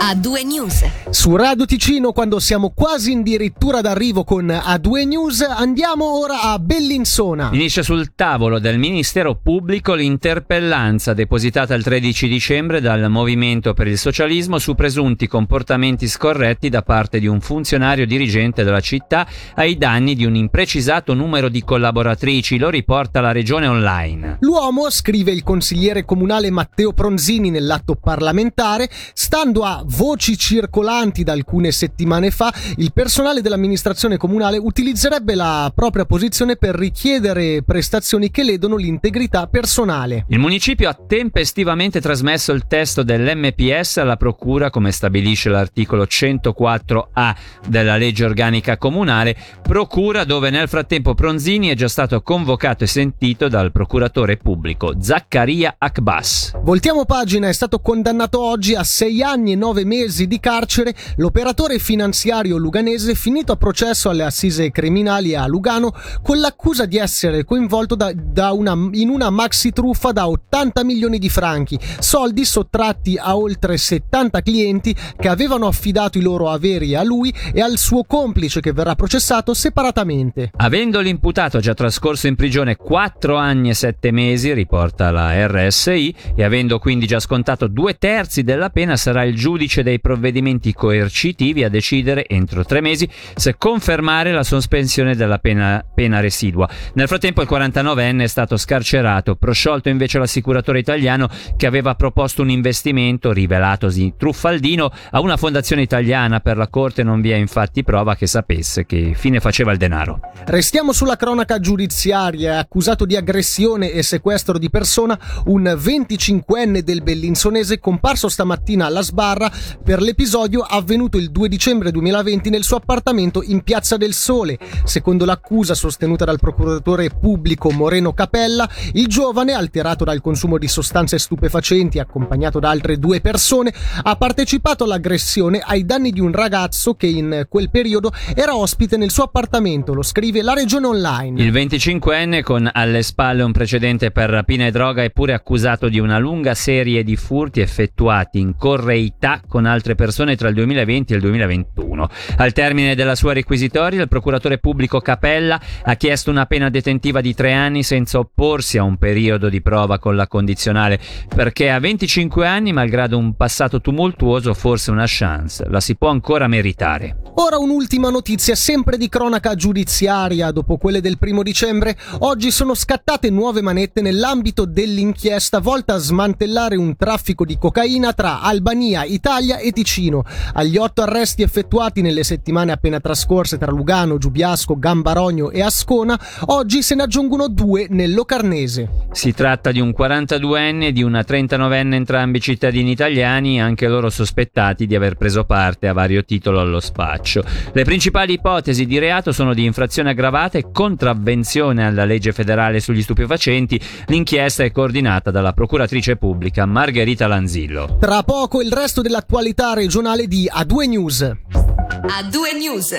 A2 News. Su Radio Ticino, quando siamo quasi addirittura d'arrivo con A2 News, andiamo ora a Bellinsona. Finisce sul tavolo del Ministero Pubblico l'interpellanza depositata il 13 dicembre dal Movimento per il Socialismo su presunti comportamenti scorretti da parte di un funzionario dirigente della città ai danni di un imprecisato numero di collaboratrici, lo riporta la Regione Online. L'uomo, scrive il consigliere comunale Matteo Pronzini nell'atto parlamentare, stando a voci circolanti da alcune settimane fa, il personale dell'amministrazione comunale utilizzerebbe la propria posizione per richiedere prestazioni che ledono l'integrità personale. Il municipio ha tempestivamente trasmesso il testo dell'MPS alla Procura, come stabilisce l'articolo 104A della legge organica comunale, Procura dove nel frattempo Pronzini è già stato convocato e sentito dal procuratore pubblico Zaccaria Akbas. Voltiamo pagina, è stato condannato oggi a sei anni e nove mesi di carcere l'operatore finanziario luganese finito a processo alle assise criminali a Lugano con l'accusa di essere coinvolto da, da una, in una maxi truffa da 80 milioni di franchi, soldi sottratti a oltre 70 clienti che avevano affidato i loro averi a lui e al suo complice che verrà processato separatamente. Avendo l'imputato già trascorso in prigione 4 anni e 7 mesi, riporta la RSI, e avendo quindi già scontato due terzi della pena, sarà il giudice giudice dei provvedimenti coercitivi a decidere entro tre mesi se confermare la sospensione della pena, pena residua. Nel frattempo il 49enne è stato scarcerato, prosciolto invece l'assicuratore italiano che aveva proposto un investimento rivelatosi truffaldino a una fondazione italiana. Per la Corte non vi è infatti prova che sapesse che fine faceva il denaro. Restiamo sulla cronaca giudiziaria. Accusato di aggressione e sequestro di persona un 25enne del Bellinsonese comparso stamattina alla sbarra per l'episodio avvenuto il 2 dicembre 2020 nel suo appartamento in Piazza del Sole. Secondo l'accusa sostenuta dal procuratore pubblico Moreno Capella, il giovane, alterato dal consumo di sostanze stupefacenti accompagnato da altre due persone, ha partecipato all'aggressione ai danni di un ragazzo che in quel periodo era ospite nel suo appartamento, lo scrive la regione online. Il 25enne, con alle spalle un precedente per rapina e droga, è pure accusato di una lunga serie di furti effettuati in correità con altre persone tra il 2020 e il 2021. Al termine della sua requisitoria, il procuratore pubblico Capella ha chiesto una pena detentiva di tre anni senza opporsi a un periodo di prova con la condizionale, perché a 25 anni, malgrado un passato tumultuoso, forse una chance la si può ancora meritare. Ora un'ultima notizia, sempre di cronaca giudiziaria. Dopo quelle del primo dicembre, oggi sono scattate nuove manette nell'ambito dell'inchiesta volta a smantellare un traffico di cocaina tra Albania, Italia e Ticino. Agli otto arresti effettuati nelle settimane appena trascorse tra Lugano, Giubiasco, Gambarogno e Ascona, oggi se ne aggiungono due nel Locarnese. Si tratta di un 42enne e di una 39enne, entrambi cittadini italiani, anche loro sospettati di aver preso parte a vario titolo allo spaccio. Le principali ipotesi di reato sono di infrazione aggravata e contravvenzione alla legge federale sugli stupefacenti. L'inchiesta è coordinata dalla procuratrice pubblica Margherita Lanzillo. Tra poco il resto dell'attualità regionale di A2 News. A2 News.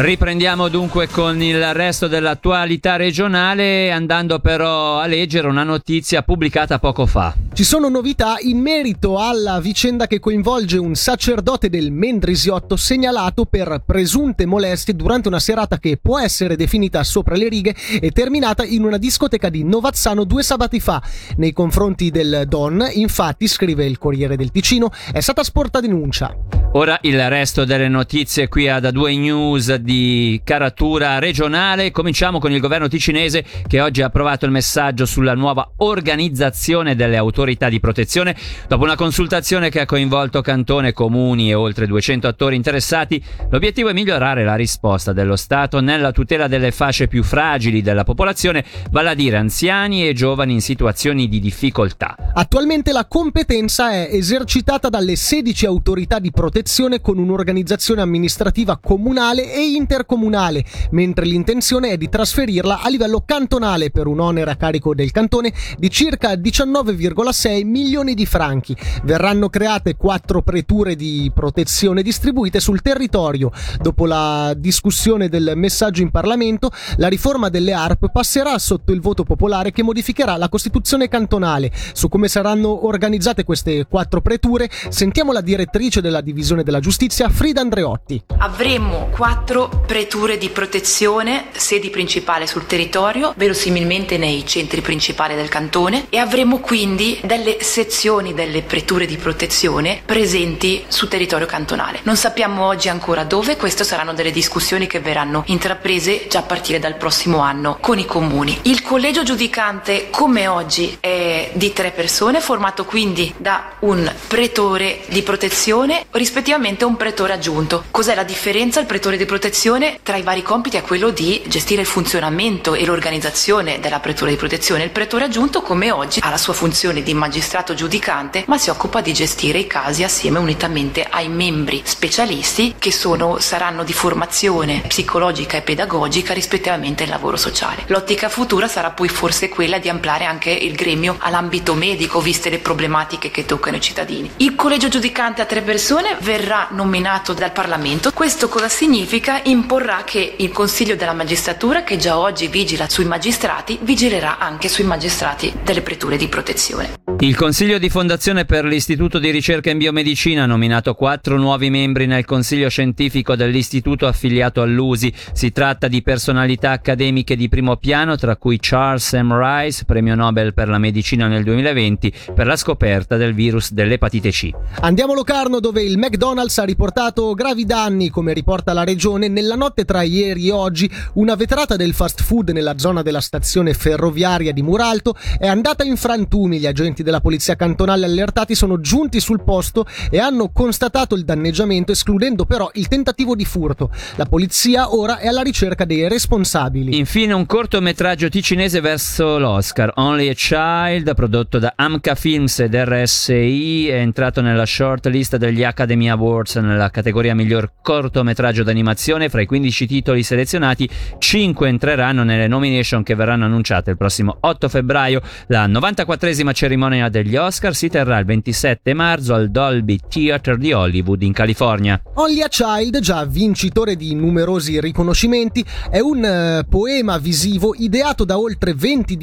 Riprendiamo dunque con il resto dell'attualità regionale andando però a leggere una notizia pubblicata poco fa. Ci sono novità in merito alla vicenda che coinvolge un sacerdote del Mendrisiotto segnalato per presunte molestie durante una serata che può essere definita sopra le righe e terminata in una discoteca di Novazzano due sabati fa. Nei confronti del Don, infatti, scrive il Corriere del Ticino, è stata sporta denuncia. Ora il resto delle notizie qui ad A2 News di caratura regionale. Cominciamo con il governo ticinese che oggi ha approvato il messaggio sulla nuova organizzazione delle autorità di protezione. Dopo una consultazione che ha coinvolto cantone, comuni e oltre 200 attori interessati, l'obiettivo è migliorare la risposta dello Stato nella tutela delle fasce più fragili della popolazione, vale a dire anziani e giovani in situazioni di difficoltà. Attualmente la competenza è esercitata dalle 16 autorità di protezione con un'organizzazione amministrativa comunale e intercomunale, mentre l'intenzione è di trasferirla a livello cantonale per un onere a carico del cantone di circa 19,6 milioni di franchi. Verranno create quattro preture di protezione distribuite sul territorio. Dopo la discussione del messaggio in Parlamento, la riforma delle ARP passerà sotto il voto popolare che modificherà la Costituzione cantonale. Su come saranno organizzate queste quattro preture, sentiamo la direttrice della divisione della giustizia Frida Andreotti. Avremmo quattro preture di protezione, sedi principali sul territorio, verosimilmente nei centri principali del cantone, e avremo quindi delle sezioni delle preture di protezione presenti sul territorio cantonale. Non sappiamo oggi ancora dove, queste saranno delle discussioni che verranno intraprese già a partire dal prossimo anno con i comuni. Il collegio giudicante, come oggi, è di tre persone, formato quindi da un pretore di protezione rispettivamente un pretore aggiunto. Cos'è la differenza? Il pretore di protezione tra i vari compiti è quello di gestire il funzionamento e l'organizzazione della pretura di protezione. Il pretore aggiunto, come oggi, ha la sua funzione di magistrato giudicante, ma si occupa di gestire i casi assieme unitamente ai membri specialisti che sono, saranno di formazione psicologica e pedagogica rispettivamente il lavoro sociale. L'ottica futura sarà poi forse quella di ampliare anche il gremio all'ambito medico, viste le problematiche che toccano i cittadini. Il collegio giudicante a tre persone verrà nominato dal Parlamento. Questo cosa significa? Imporrà che il Consiglio della Magistratura, che già oggi vigila sui magistrati, vigilerà anche sui magistrati delle preture di protezione. Il Consiglio di Fondazione per l'Istituto di Ricerca in Biomedicina ha nominato quattro nuovi membri nel Consiglio Scientifico dell'Istituto affiliato all'USI. Si tratta di personalità accademiche di primo piano, tra cui Charles M. Rice, premio Nobel per la medicina nel 2020, per la scoperta del virus dell'epatite C. Andiamo a Locarno dove il McDonald's ha riportato gravi danni, come riporta la regione. Nella notte tra ieri e oggi una veterata del fast food nella zona della stazione ferroviaria di Muralto è andata in frantumi. Gli agenti della polizia cantonale allertati sono giunti sul posto e hanno constatato il danneggiamento, escludendo però il tentativo di furto. La polizia ora è alla ricerca dei responsabili. Infine un cortometraggio ticinese verso l'Oscar, Only a Child, prodotto da Amca Films ed RSI, è entrato nella short list degli Academy Awards nella categoria miglior cortometraggio d'animazione. Fra i 15 titoli selezionati, 5 entreranno nelle nomination che verranno annunciate il prossimo 8 febbraio. La 94esima cerimonia degli Oscar si terrà il 27 marzo al Dolby Theatre di Hollywood in California. Only a Child, già vincitore di numerosi riconoscimenti, è un uh, poema visivo ideato da oltre 20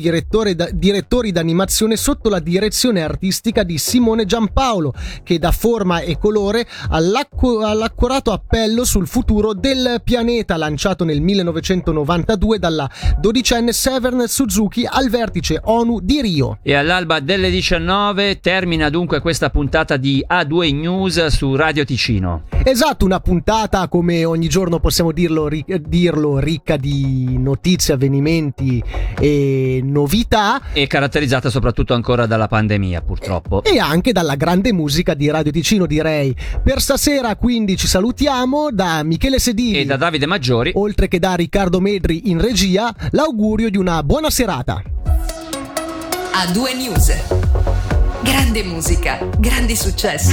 da, direttori d'animazione sotto la direzione artistica di Simone Giampaolo, che dà forma e colore all'accu- all'accurato appello sul futuro del pianeta lanciato nel 1992 dalla dodicenne Severn Suzuki al vertice ONU di Rio. E all'alba delle 19 termina dunque questa puntata di A2 News su Radio Ticino. Esatto, una puntata come ogni giorno possiamo dirlo, ri- dirlo ricca di notizie, avvenimenti e novità. E caratterizzata soprattutto ancora dalla pandemia, purtroppo. E anche dalla grande musica di Radio Ticino, direi. Per stasera quindi ci salutiamo da Michele Sedini e da Davide Maggiori, oltre che da Riccardo Medri in regia, l'augurio di una buona serata. A due news. Grande musica, grandi successi.